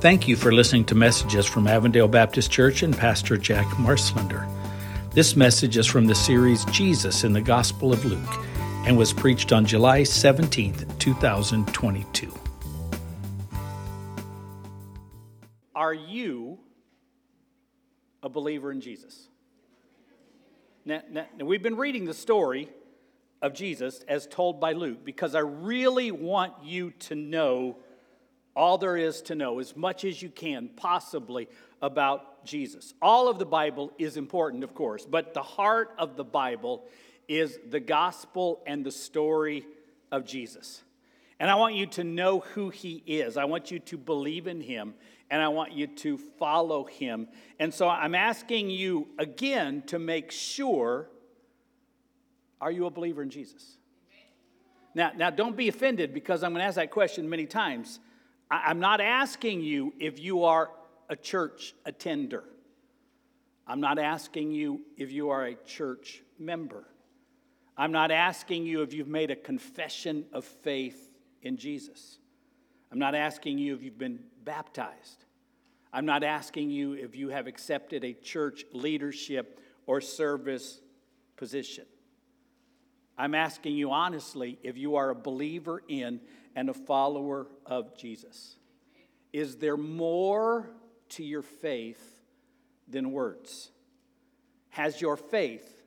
Thank you for listening to messages from Avondale Baptist Church and Pastor Jack Marslender. This message is from the series Jesus in the Gospel of Luke and was preached on July 17th, 2022. Are you a believer in Jesus? Now, now, now, we've been reading the story of Jesus as told by Luke because I really want you to know all there is to know, as much as you can possibly about Jesus. All of the Bible is important, of course, but the heart of the Bible is the gospel and the story of Jesus. And I want you to know who he is. I want you to believe in him and I want you to follow him. And so I'm asking you again to make sure are you a believer in Jesus? Now, now don't be offended because I'm going to ask that question many times. I'm not asking you if you are a church attender. I'm not asking you if you are a church member. I'm not asking you if you've made a confession of faith in Jesus. I'm not asking you if you've been baptized. I'm not asking you if you have accepted a church leadership or service position. I'm asking you honestly if you are a believer in and a follower of Jesus. Is there more to your faith than words? Has your faith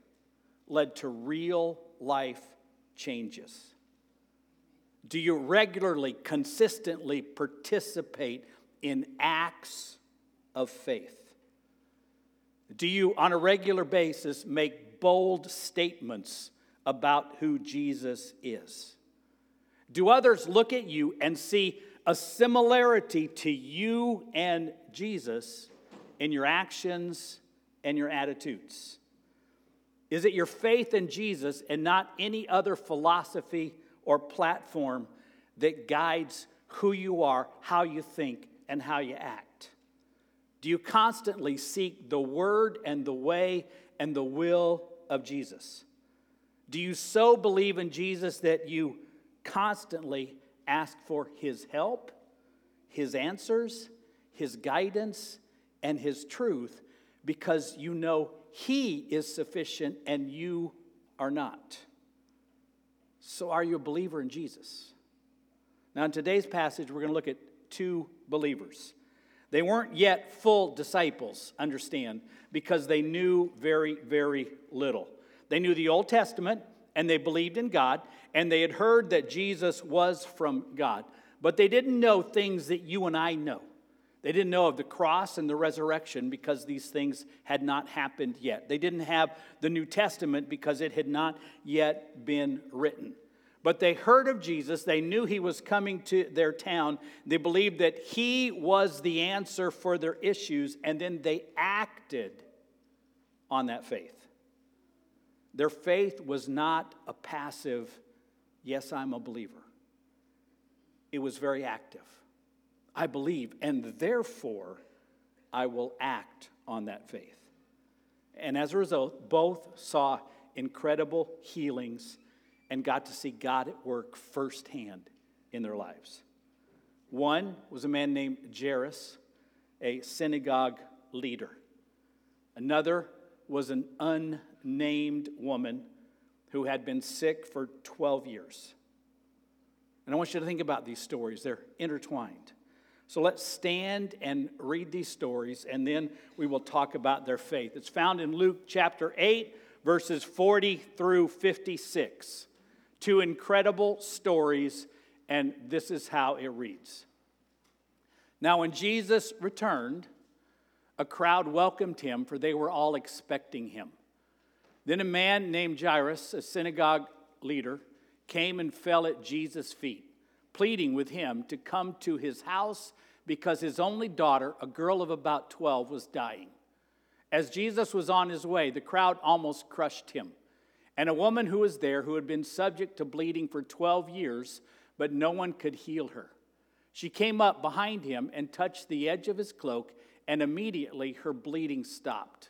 led to real life changes? Do you regularly, consistently participate in acts of faith? Do you, on a regular basis, make bold statements about who Jesus is? Do others look at you and see a similarity to you and Jesus in your actions and your attitudes? Is it your faith in Jesus and not any other philosophy or platform that guides who you are, how you think, and how you act? Do you constantly seek the word and the way and the will of Jesus? Do you so believe in Jesus that you constantly ask for His help, His answers, His guidance, and His truth because you know He is sufficient and you are not. So, are you a believer in Jesus? Now, in today's passage, we're going to look at two believers. They weren't yet full disciples, understand, because they knew very, very little. They knew the Old Testament and they believed in God, and they had heard that Jesus was from God. But they didn't know things that you and I know. They didn't know of the cross and the resurrection because these things had not happened yet. They didn't have the New Testament because it had not yet been written. But they heard of Jesus. They knew he was coming to their town. They believed that he was the answer for their issues, and then they acted on that faith. Their faith was not a passive, yes, I'm a believer. It was very active. I believe, and therefore I will act on that faith. And as a result, both saw incredible healings and got to see God at work firsthand in their lives. One was a man named Jairus, a synagogue leader. Another was an unnamed woman who had been sick for 12 years. And I want you to think about these stories, they're intertwined. So let's stand and read these stories, and then we will talk about their faith. It's found in Luke chapter 8, verses 40 through 56. Two incredible stories, and this is how it reads. Now, when Jesus returned, a crowd welcomed him, for they were all expecting him. Then a man named Jairus, a synagogue leader, came and fell at Jesus' feet, pleading with him to come to his house because his only daughter, a girl of about 12, was dying. As Jesus was on his way, the crowd almost crushed him. And a woman who was there, who had been subject to bleeding for 12 years, but no one could heal her. She came up behind him and touched the edge of his cloak, and immediately her bleeding stopped.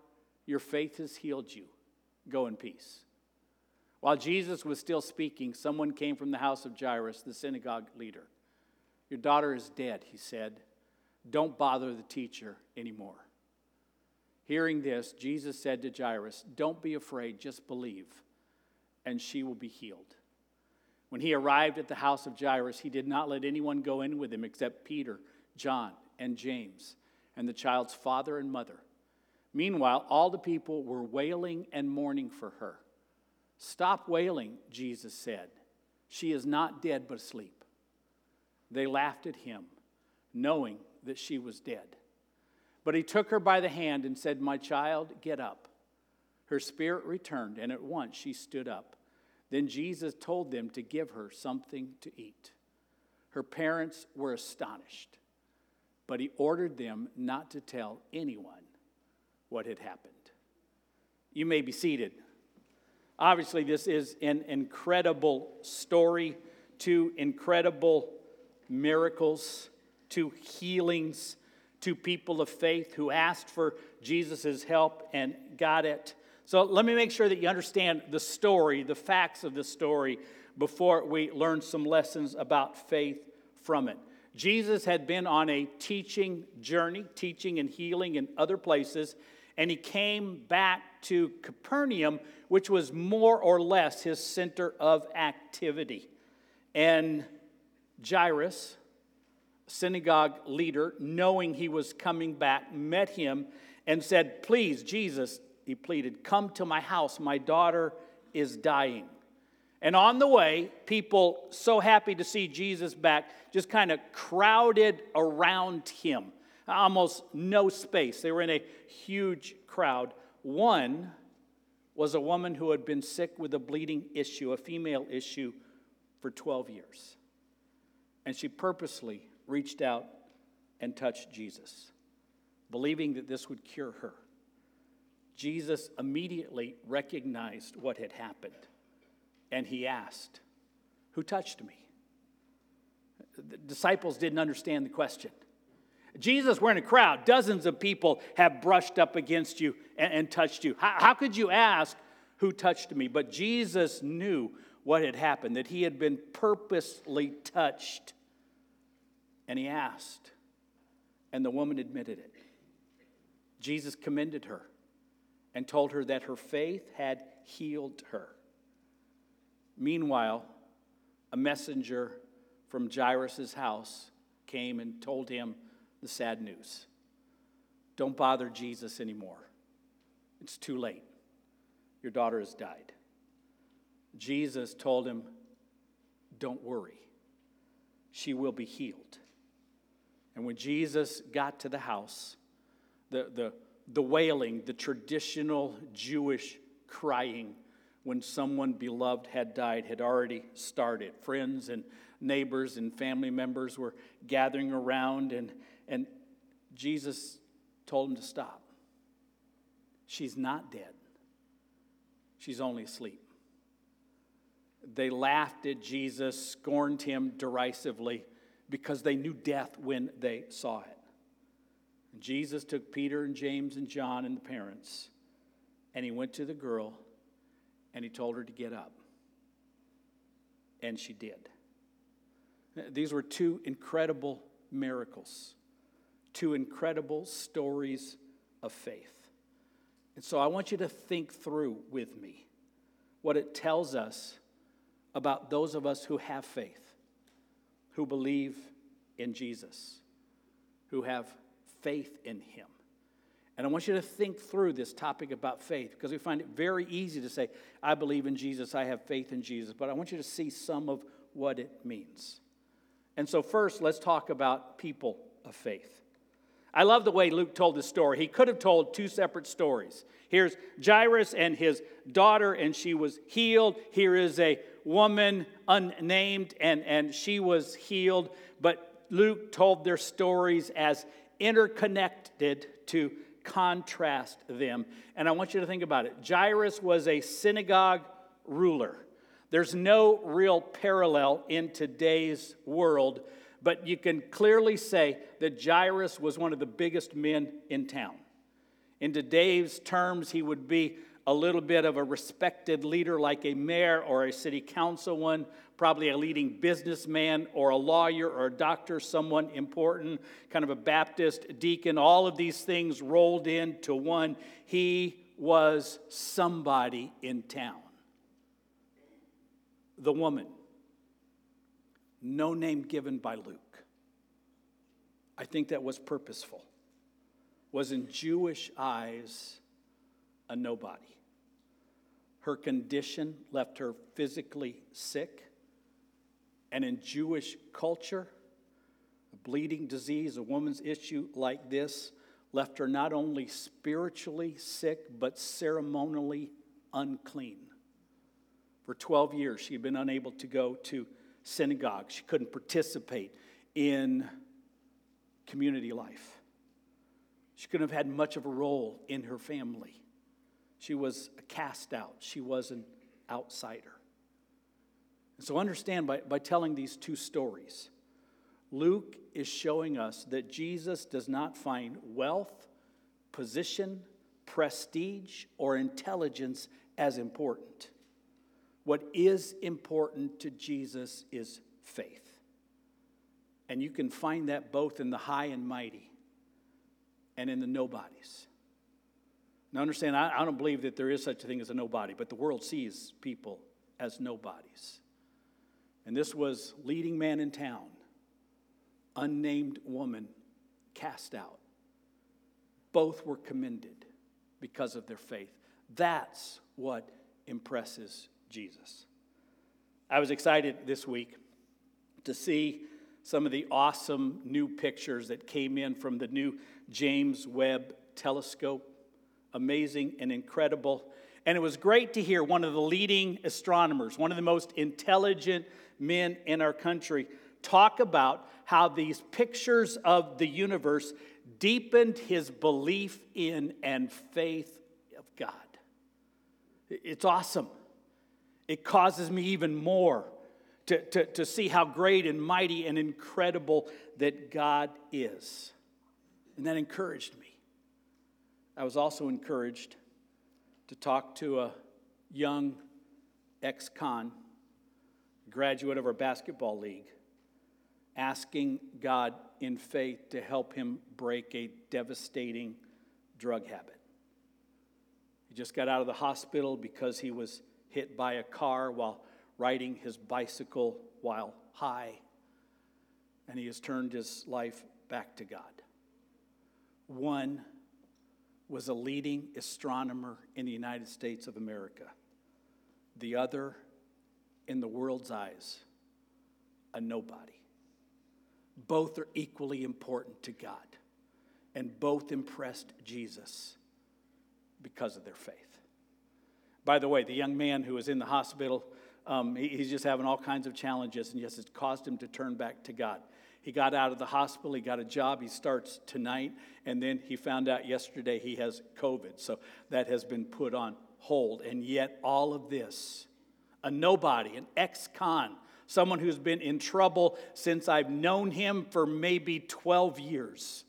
your faith has healed you. Go in peace. While Jesus was still speaking, someone came from the house of Jairus, the synagogue leader. Your daughter is dead, he said. Don't bother the teacher anymore. Hearing this, Jesus said to Jairus, Don't be afraid, just believe, and she will be healed. When he arrived at the house of Jairus, he did not let anyone go in with him except Peter, John, and James, and the child's father and mother. Meanwhile, all the people were wailing and mourning for her. Stop wailing, Jesus said. She is not dead, but asleep. They laughed at him, knowing that she was dead. But he took her by the hand and said, My child, get up. Her spirit returned, and at once she stood up. Then Jesus told them to give her something to eat. Her parents were astonished, but he ordered them not to tell anyone what had happened. You may be seated. Obviously, this is an incredible story, two incredible miracles, two healings to people of faith who asked for Jesus' help and got it. So let me make sure that you understand the story, the facts of the story, before we learn some lessons about faith from it. Jesus had been on a teaching journey, teaching and healing in other places, and he came back to Capernaum, which was more or less his center of activity. And Jairus, synagogue leader, knowing he was coming back, met him and said, Please, Jesus, he pleaded, come to my house. My daughter is dying. And on the way, people so happy to see Jesus back just kind of crowded around him. Almost no space. They were in a huge crowd. One was a woman who had been sick with a bleeding issue, a female issue, for 12 years. And she purposely reached out and touched Jesus, believing that this would cure her. Jesus immediately recognized what had happened and he asked, Who touched me? The disciples didn't understand the question. Jesus, we're in a crowd. Dozens of people have brushed up against you and, and touched you. How, how could you ask, Who touched me? But Jesus knew what had happened, that he had been purposely touched and he asked, and the woman admitted it. Jesus commended her and told her that her faith had healed her. Meanwhile, a messenger from Jairus' house came and told him the sad news. Don't bother Jesus anymore. It's too late. Your daughter has died. Jesus told him, Don't worry, she will be healed. And when Jesus got to the house, the, the, the wailing, the traditional Jewish crying when someone beloved had died had already started. Friends and neighbors and family members were gathering around, and, and Jesus told him to stop. She's not dead, she's only asleep. They laughed at Jesus, scorned him derisively because they knew death when they saw it. And Jesus took Peter and James and John and the parents, and he went to the girl and he told her to get up. And she did. These were two incredible miracles, two incredible stories of faith. And so I want you to think through with me what it tells us about those of us who have faith who believe in Jesus, who have faith in Him. And I want you to think through this topic about faith because we find it very easy to say, I believe in Jesus, I have faith in Jesus, but I want you to see some of what it means. And so, first, let's talk about people of faith. I love the way Luke told this story. He could have told two separate stories. Here's Jairus and his daughter, and she was healed. Here is a woman unnamed, and, and she was healed. But Luke told their stories as interconnected to contrast them. And I want you to think about it. Jairus was a synagogue ruler. There's no real parallel in today's world, but you can clearly say that Jairus was one of the biggest men in town. In today's terms, he would be a little bit of a respected leader like a mayor or a city councilman, probably a leading businessman or a lawyer or a doctor, someone important, kind of a Baptist deacon, all of these things rolled into one. He was somebody in town. The woman, no name given by Luke. I think that was purposeful, was in Jewish eyes a nobody. Her condition left her physically sick. And in Jewish culture, a bleeding disease, a woman's issue like this, left her not only spiritually sick, but ceremonially unclean. For 12 years, she had been unable to go to synagogue. She couldn't participate in community life. She couldn't have had much of a role in her family. She was a cast out, she was an outsider. And so understand by, by telling these two stories, Luke is showing us that Jesus does not find wealth, position, prestige, or intelligence as important. What is important to Jesus is faith. And you can find that both in the high and mighty and in the nobodies. Now, understand, I, I don't believe that there is such a thing as a nobody, but the world sees people as nobodies. And this was leading man in town, unnamed woman cast out. Both were commended because of their faith. That's what impresses Jesus. I was excited this week to see some of the awesome new pictures that came in from the new James Webb telescope amazing and incredible. And it was great to hear one of the leading astronomers, one of the most intelligent men in our country, talk about how these pictures of the universe deepened his belief in and faith of God. It's awesome. It causes me even more to, to, to see how great and mighty and incredible that God is. And that encouraged me. I was also encouraged to talk to a young ex con, graduate of our basketball league, asking God in faith to help him break a devastating drug habit. He just got out of the hospital because he was hit by a car while riding his bicycle while high, and he has turned his life back to God. One was a leading astronomer in the United States of America. The other, in the world's eyes, a nobody. Both are equally important to God, and both impressed Jesus because of their faith. By the way, the young man who was in the hospital, um, he, he's just having all kinds of challenges, and yes, it's caused him to turn back to God. He got out of the hospital, he got a job, he starts tonight, and then he found out yesterday he has COVID. So that has been put on hold. And yet, all of this, a nobody, an ex con, someone who's been in trouble since I've known him for maybe 12 years,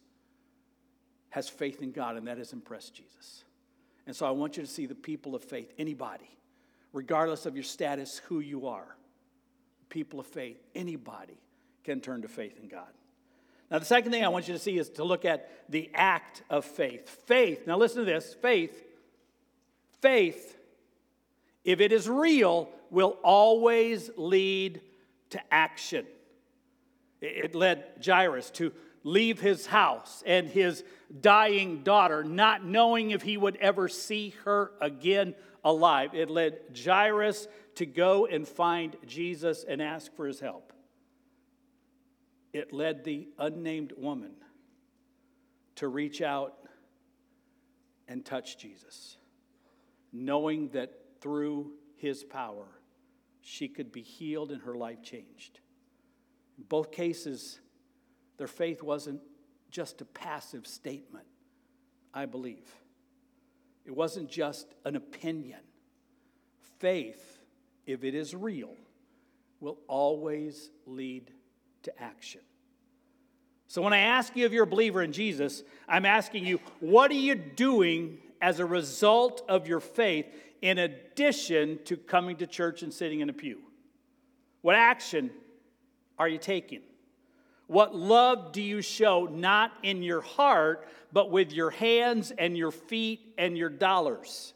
has faith in God, and that has impressed Jesus. And so I want you to see the people of faith, anybody, regardless of your status, who you are, people of faith, anybody can turn to faith in God. Now, the second thing I want you to see is to look at the act of faith. Faith, now listen to this faith, faith, if it is real, will always lead to action. It led Jairus to leave his house and his dying daughter, not knowing if he would ever see her again alive. It led Jairus to go and find Jesus and ask for his help it led the unnamed woman to reach out and touch Jesus, knowing that through his power, she could be healed and her life changed. In both cases, their faith wasn't just a passive statement, I believe. It wasn't just an opinion. Faith, if it is real, will always lead to action. So when I ask you if you're a believer in Jesus, I'm asking you, what are you doing as a result of your faith in addition to coming to church and sitting in a pew? What action are you taking? What love do you show, not in your heart, but with your hands and your feet and your dollars?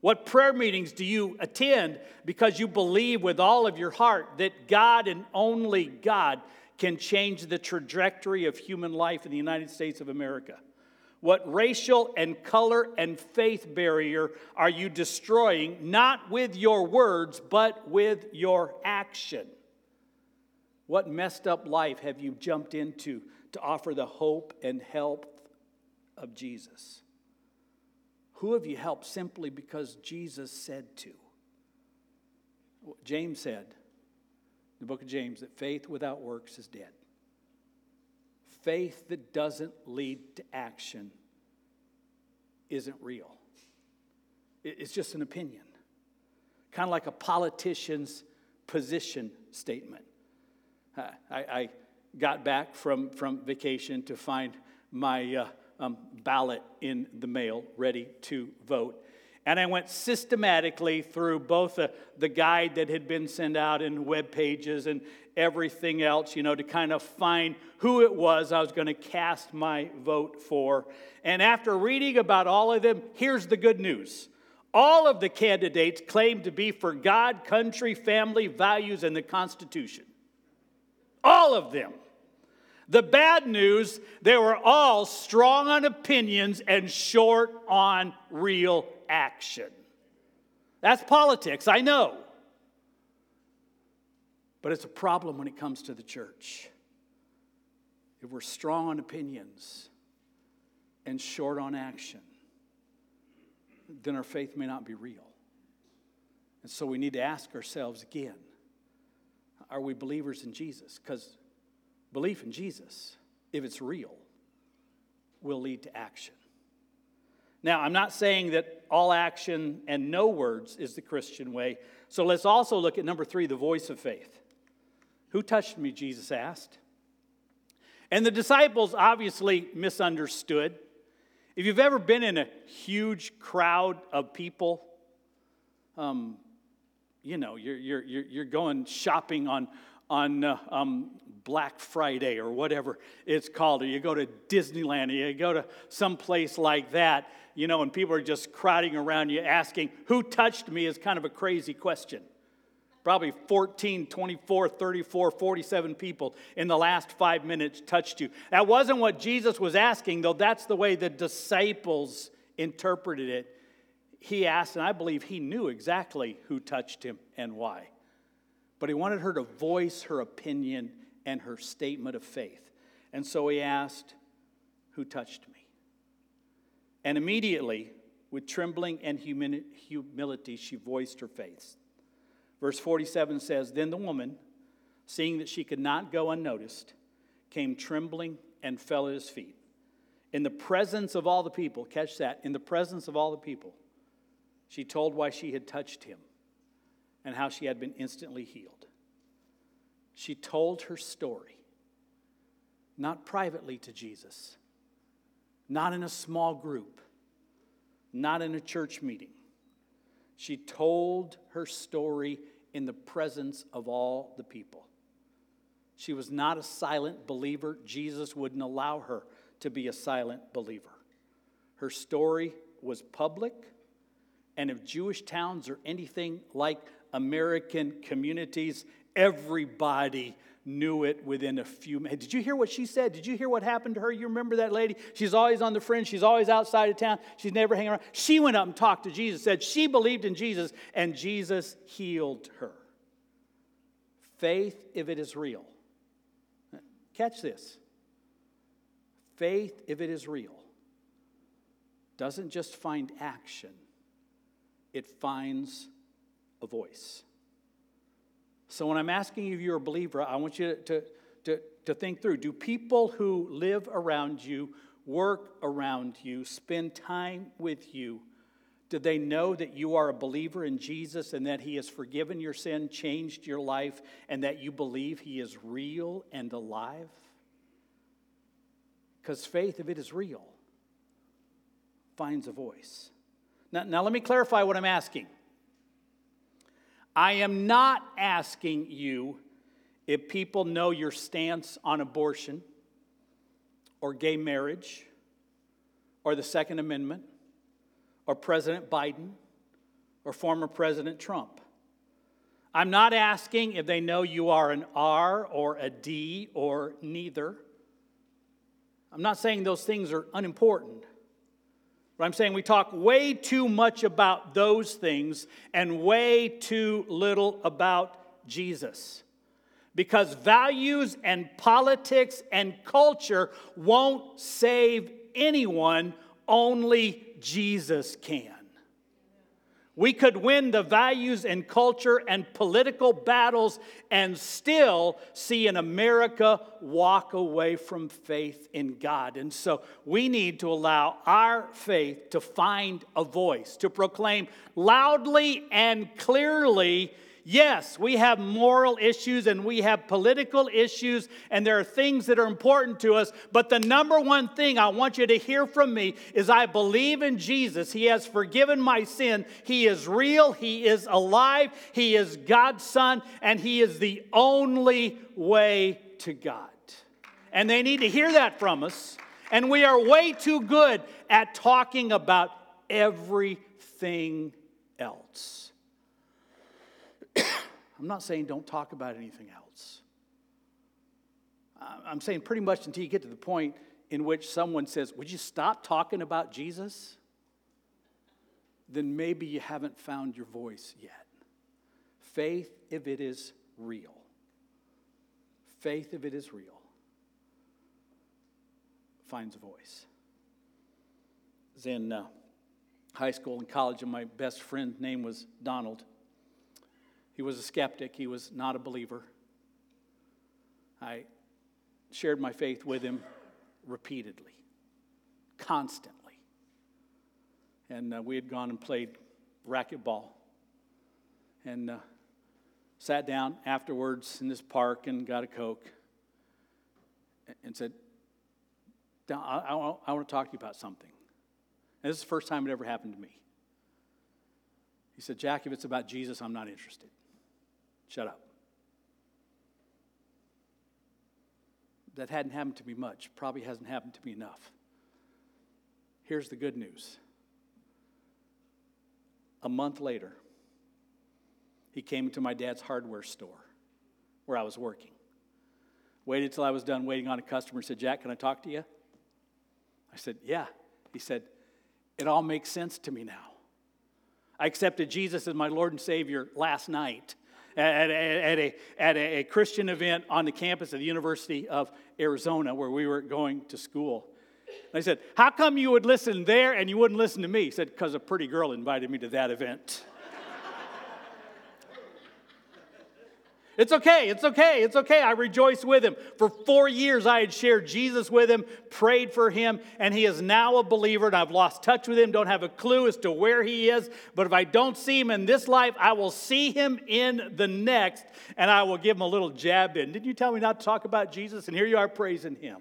What prayer meetings do you attend because you believe with all of your heart that God and only God can change the trajectory of human life in the United States of America? What racial and color and faith barrier are you destroying, not with your words, but with your action? What messed up life have you jumped into to offer the hope and help of Jesus? Who have you helped simply because Jesus said to? James said, the book of James, that faith without works is dead. Faith that doesn't lead to action isn't real. It's just an opinion, kind of like a politician's position statement. I, I got back from, from vacation to find my uh, um, ballot in the mail ready to vote. And I went systematically through both the, the guide that had been sent out in web pages and everything else, you know, to kind of find who it was I was going to cast my vote for. And after reading about all of them, here's the good news. All of the candidates claim to be for God, country, family, values, and the Constitution. All of them. The bad news, they were all strong on opinions and short on real action. That's politics, I know. But it's a problem when it comes to the church. If we're strong on opinions and short on action, then our faith may not be real. And so we need to ask ourselves again are we believers in Jesus? Because Belief in Jesus, if it's real, will lead to action. Now, I'm not saying that all action and no words is the Christian way. So let's also look at number three, the voice of faith. Who touched me? Jesus asked. And the disciples obviously misunderstood. If you've ever been in a huge crowd of people, um, you know, you're, you're, you're going shopping on, on uh, um, Black Friday or whatever it's called, or you go to Disneyland, or you go to some place like that, you know, and people are just crowding around you asking, Who touched me? is kind of a crazy question. Probably 14, 24, 34, 47 people in the last five minutes touched you. That wasn't what Jesus was asking, though that's the way the disciples interpreted it. He asked, and I believe he knew exactly who touched him and why but he wanted her to voice her opinion and her statement of faith. And so he asked, Who touched me? And immediately, with trembling and humility, she voiced her faith. Verse 47 says Then the woman, seeing that she could not go unnoticed, came trembling and fell at his feet. In the presence of all the people, catch that, in the presence of all the people, she told why she had touched him and how she had been instantly healed. She told her story, not privately to Jesus, not in a small group, not in a church meeting. She told her story in the presence of all the people. She was not a silent believer. Jesus wouldn't allow her to be a silent believer. Her story was public, and if Jewish towns are anything like American communities, everybody knew it within a few minutes. Did you hear what she said? Did you hear what happened to her? You remember that lady? She's always on the fringe. She's always outside of town. She's never hanging around. She went up and talked to Jesus, said she believed in Jesus, and Jesus healed her. Faith, if it is real. Catch this. Faith, if it is real, doesn't just find action, it finds a voice. So when I'm asking you if you're a believer, I want you to, to, to, think through do people who live around you, work around you, spend time with you, do they know that you are a believer in Jesus and that He has forgiven your sin, changed your life, and that you believe He is real and alive? Because faith, if it is real, finds a voice. Now, now, let me clarify what I'm asking. I am not asking you if people know your stance on abortion or gay marriage or the Second Amendment or President Biden or former President Trump. I'm not asking if they know you are an R or a D or neither. I'm not saying those things are unimportant. But I'm saying we talk way too much about those things and way too little about Jesus. Because values and politics and culture won't save anyone, only Jesus can. We could win the values and culture and political battles and still see an America walk away from faith in God. And so we need to allow our faith to find a voice, to proclaim loudly and clearly Yes, we have moral issues and we have political issues, and there are things that are important to us. But the number one thing I want you to hear from me is I believe in Jesus. He has forgiven my sin. He is real. He is alive. He is God's Son, and He is the only way to God. And they need to hear that from us. And we are way too good at talking about everything else. I'm not saying don't talk about anything else. I'm saying pretty much until you get to the point in which someone says, Would you stop talking about Jesus? Then maybe you haven't found your voice yet. Faith, if it is real, faith, if it is real, finds a voice. I was in uh, high school and college, and my best friend's name was Donald. He was a skeptic, he was not a believer. I shared my faith with him repeatedly, constantly. And uh, we had gone and played racquetball and uh, sat down afterwards in this park and got a Coke and said, I, I, I want to talk to you about something. And this is the first time it ever happened to me. He said, Jack, if it's about Jesus, I'm not interested. Shut up. That hadn't happened to me much, probably hasn't happened to me enough. Here's the good news. A month later, he came to my dad's hardware store where I was working. Waited till I was done waiting on a customer. Said, Jack, can I talk to you? I said, Yeah. He said, It all makes sense to me now. I accepted Jesus as my Lord and Savior last night at, at, a, at a Christian event on the campus of the University of Arizona where we were going to school. And I said, How come you would listen there and you wouldn't listen to me? He said, Because a pretty girl invited me to that event. It's okay, it's okay, it's okay. I rejoice with him. For four years, I had shared Jesus with him, prayed for him, and he is now a believer. And I've lost touch with him, don't have a clue as to where he is. But if I don't see him in this life, I will see him in the next, and I will give him a little jab in. Didn't you tell me not to talk about Jesus? And here you are praising him.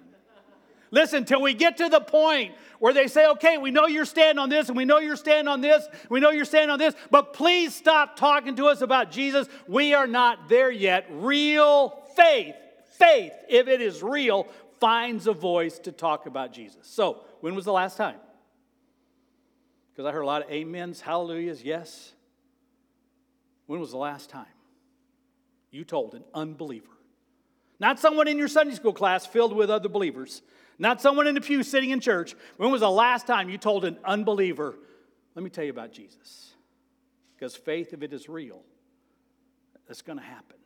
Listen, till we get to the point where they say, okay, we know you're standing on this, and we know you're standing on this, we know you're standing on this, but please stop talking to us about Jesus. We are not there yet. Real faith, faith, if it is real, finds a voice to talk about Jesus. So, when was the last time? Because I heard a lot of amens, hallelujahs, yes. When was the last time you told an unbeliever? Not someone in your Sunday school class filled with other believers not someone in the pew sitting in church. When was the last time you told an unbeliever, let me tell you about Jesus? Because faith, if it is real, that's going to happen.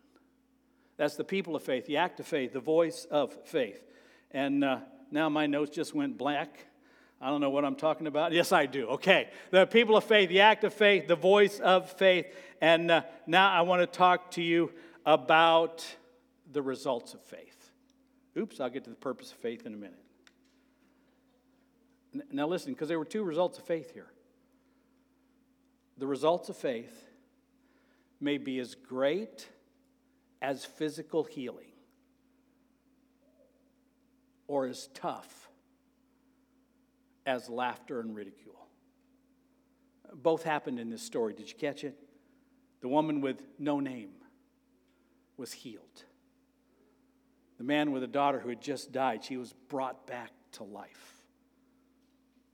That's the people of faith, the act of faith, the voice of faith. And uh, now my notes just went black. I don't know what I'm talking about. Yes, I do. Okay. The people of faith, the act of faith, the voice of faith. And uh, now I want to talk to you about the results of faith. Oops, I'll get to the purpose of faith in a minute. Now, listen, because there were two results of faith here. The results of faith may be as great as physical healing or as tough as laughter and ridicule. Both happened in this story. Did you catch it? The woman with no name was healed. The man with a daughter who had just died, she was brought back to life.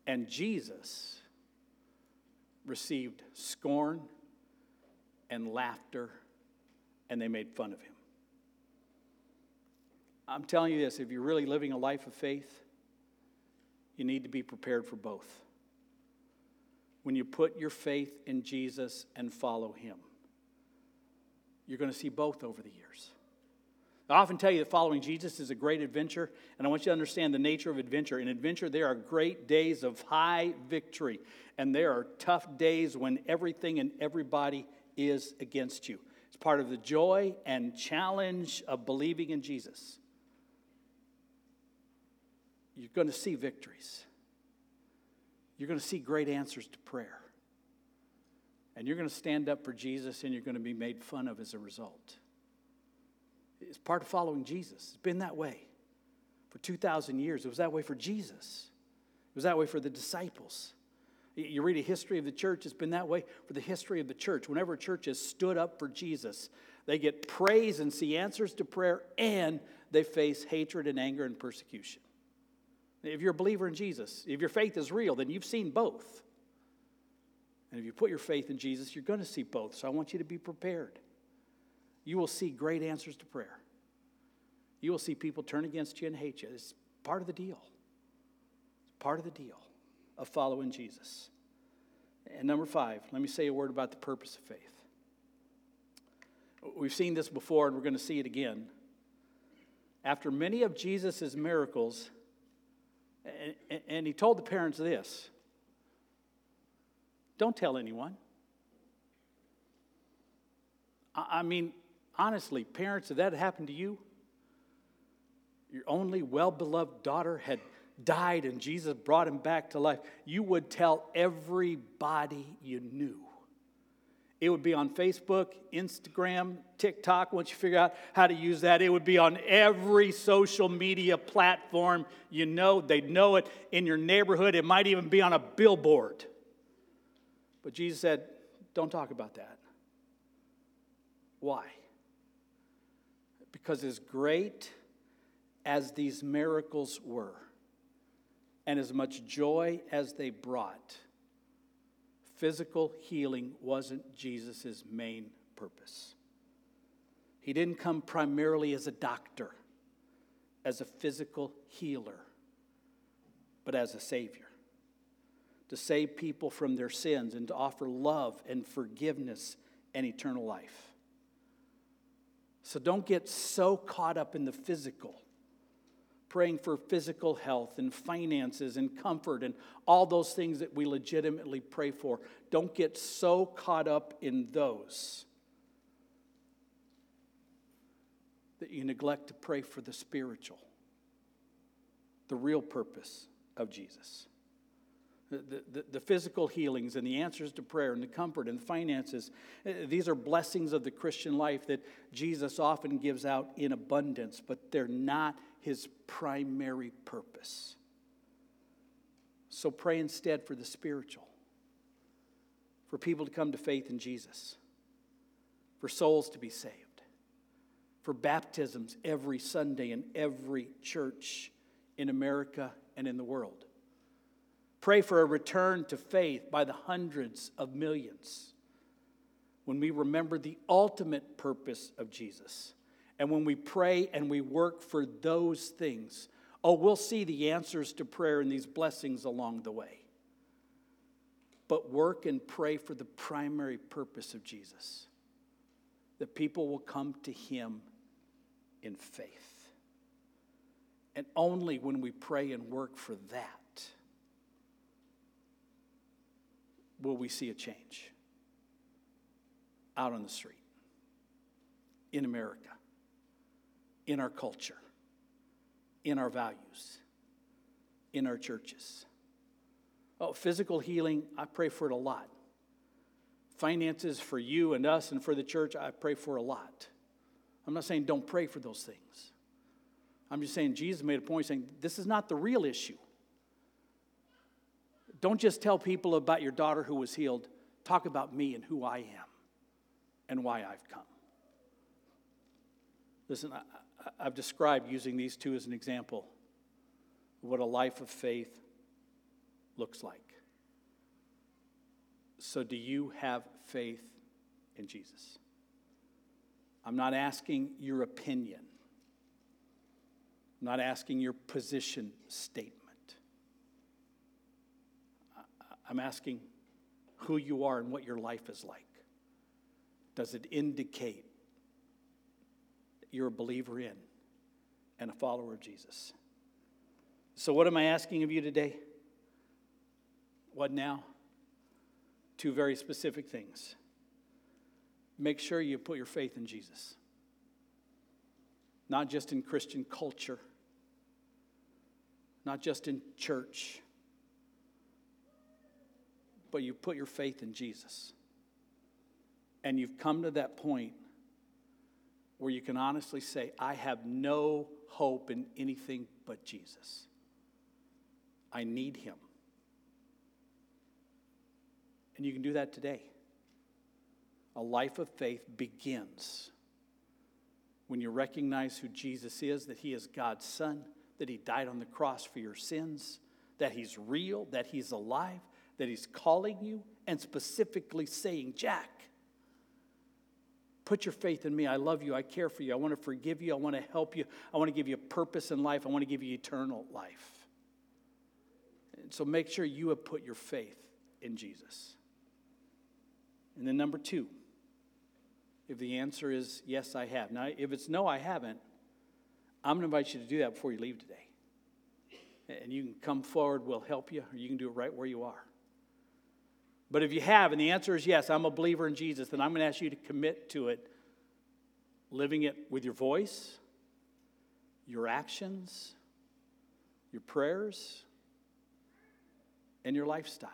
And Jesus received scorn and laughter, and they made fun of him. I'm telling you this if you're really living a life of faith, you need to be prepared for both. When you put your faith in Jesus and follow him, you're going to see both over the years. I often tell you that following Jesus is a great adventure, and I want you to understand the nature of adventure. In adventure, there are great days of high victory, and there are tough days when everything and everybody is against you. It's part of the joy and challenge of believing in Jesus. You're going to see victories, you're going to see great answers to prayer, and you're going to stand up for Jesus, and you're going to be made fun of as a result. It's part of following Jesus. It's been that way for 2,000 years. It was that way for Jesus, it was that way for the disciples. You read a history of the church, it's been that way for the history of the church. Whenever a church has stood up for Jesus, they get praise and see answers to prayer, and they face hatred and anger and persecution. If you're a believer in Jesus, if your faith is real, then you've seen both. And if you put your faith in Jesus, you're going to see both. So I want you to be prepared you will see great answers to prayer. You will see people turn against you and hate you. It's part of the deal. It's part of the deal of following Jesus. And number five, let me say a word about the purpose of faith. We've seen this before, and we're going to see it again. After many of Jesus' miracles, and he told the parents this don't tell anyone. I mean, honestly, parents, if that had happened to you, your only well beloved daughter had died and Jesus brought him back to life, you would tell everybody you knew. It would be on Facebook, Instagram, TikTok, once you figure out how to use that. It would be on every social media platform you know. They'd know it in your neighborhood. It might even be on a billboard. But Jesus said, Don't talk about that. Why? Because as great as these miracles were, and as much joy as they brought, physical healing wasn't Jesus' main purpose. He didn't come primarily as a doctor, as a physical healer, but as a Savior. To save people from their sins and to offer love and forgiveness and eternal life. So don't get so caught up in the physical, praying for physical health and finances and comfort and all those things that we legitimately pray for. Don't get so caught up in those that you neglect to pray for the spiritual, the real purpose of Jesus the, the, the, physical healings and the answers to prayer and the comfort and the finances. Uh, these are blessings of the Christian life that Jesus often gives out in abundance, but they're not his primary purpose. So pray instead for the spiritual, for people to come to faith in Jesus, for souls to be saved, for baptisms every Sunday in every church in America and in the world Pray for a return to faith by the hundreds of millions. When we remember the ultimate purpose of Jesus, and when we pray and we work for those things, oh, we'll see the answers to prayer and these blessings along the way. But work and pray for the primary purpose of Jesus that people will come to Him in faith. And only when we pray and work for that will we see a change out on the street, in America, in our culture, in our values, in our churches. Oh, physical healing, I pray for it a lot. Finances for you and us and for the church, I pray for a lot. I'm not saying don't pray for those things. I'm just saying Jesus made a point saying this is not the real issue. Don't just tell people about your daughter who was healed. Talk about me and who I am and why I've come. Listen, I, have described using these two as an example of what a life of faith looks like. So, do you have faith in Jesus? I'm not asking your opinion. I'm not asking your position statement. I'm asking who you are and what your life is like. Does it indicate that you're a believer in and a follower of Jesus? So, what am I asking of you today? What now? Two very specific things. Make sure you put your faith in Jesus, not just in Christian culture, not just in church but you put your faith in Jesus. And you've come to that point where you can honestly say, I have no hope in anything but Jesus. I need him. And you can do that today. A life of faith begins when you recognize who Jesus is, that he is God's Son, that he died on the cross for your sins, that he's real, that he's alive, that He's calling you and specifically saying, Jack, put your faith in me. I love you. I care for you. I want to forgive you. I want to help you. I want to give you a purpose in life. I want to give you eternal life. And so make sure you have put your faith in Jesus. And then, number two, if the answer is yes, I have. Now, if it's no, I haven't, I'm going to invite you to do that before you leave today. And you can come forward, we'll help you, or you can do it right where you are. But if you have, and the answer is yes, I'm a believer in Jesus, then I'm going to ask you to commit to it, living it with your voice, your actions, your prayers, and your lifestyle.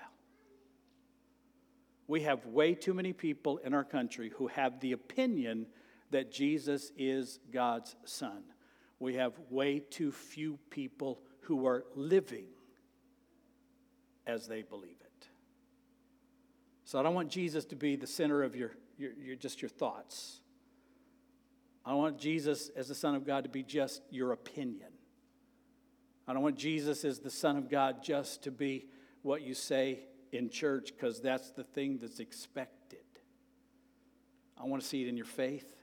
We have way too many people in our country who have the opinion that Jesus is God's Son. We have way too few people who are living as they believe it. So I don't want Jesus to be the center of your, your, your, just your thoughts. I don't want Jesus as the Son of God to be just your opinion. I don't want Jesus as the Son of God just to be what you say in church because that's the thing that's expected. I want to see it in your faith,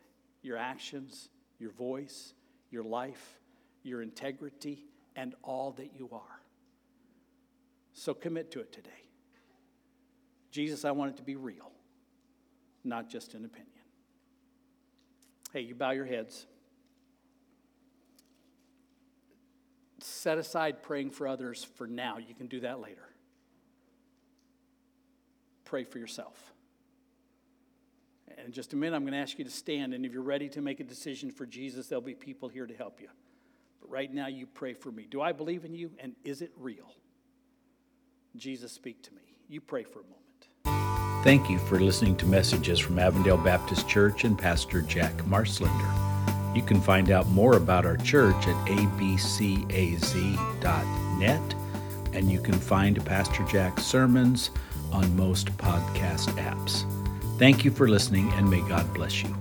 your actions, your voice, your life, your integrity, and all that you are. So commit to it today. Jesus, I want it to be real, not just an opinion. Hey, you bow your heads. Set aside praying for others for now. You can do that later. Pray for yourself. And in just a minute, I'm going to ask you to stand. And if you're ready to make a decision for Jesus, there'll be people here to help you. But right now, you pray for me. Do I believe in you? And is it real? Jesus, speak to me. You pray for a moment. Thank you for listening to messages from Avondale Baptist Church and Pastor Jack Marslender. You can find out more about our church at abcaz.net, and you can find Pastor Jack's sermons on most podcast apps. Thank you for listening, and may God bless you.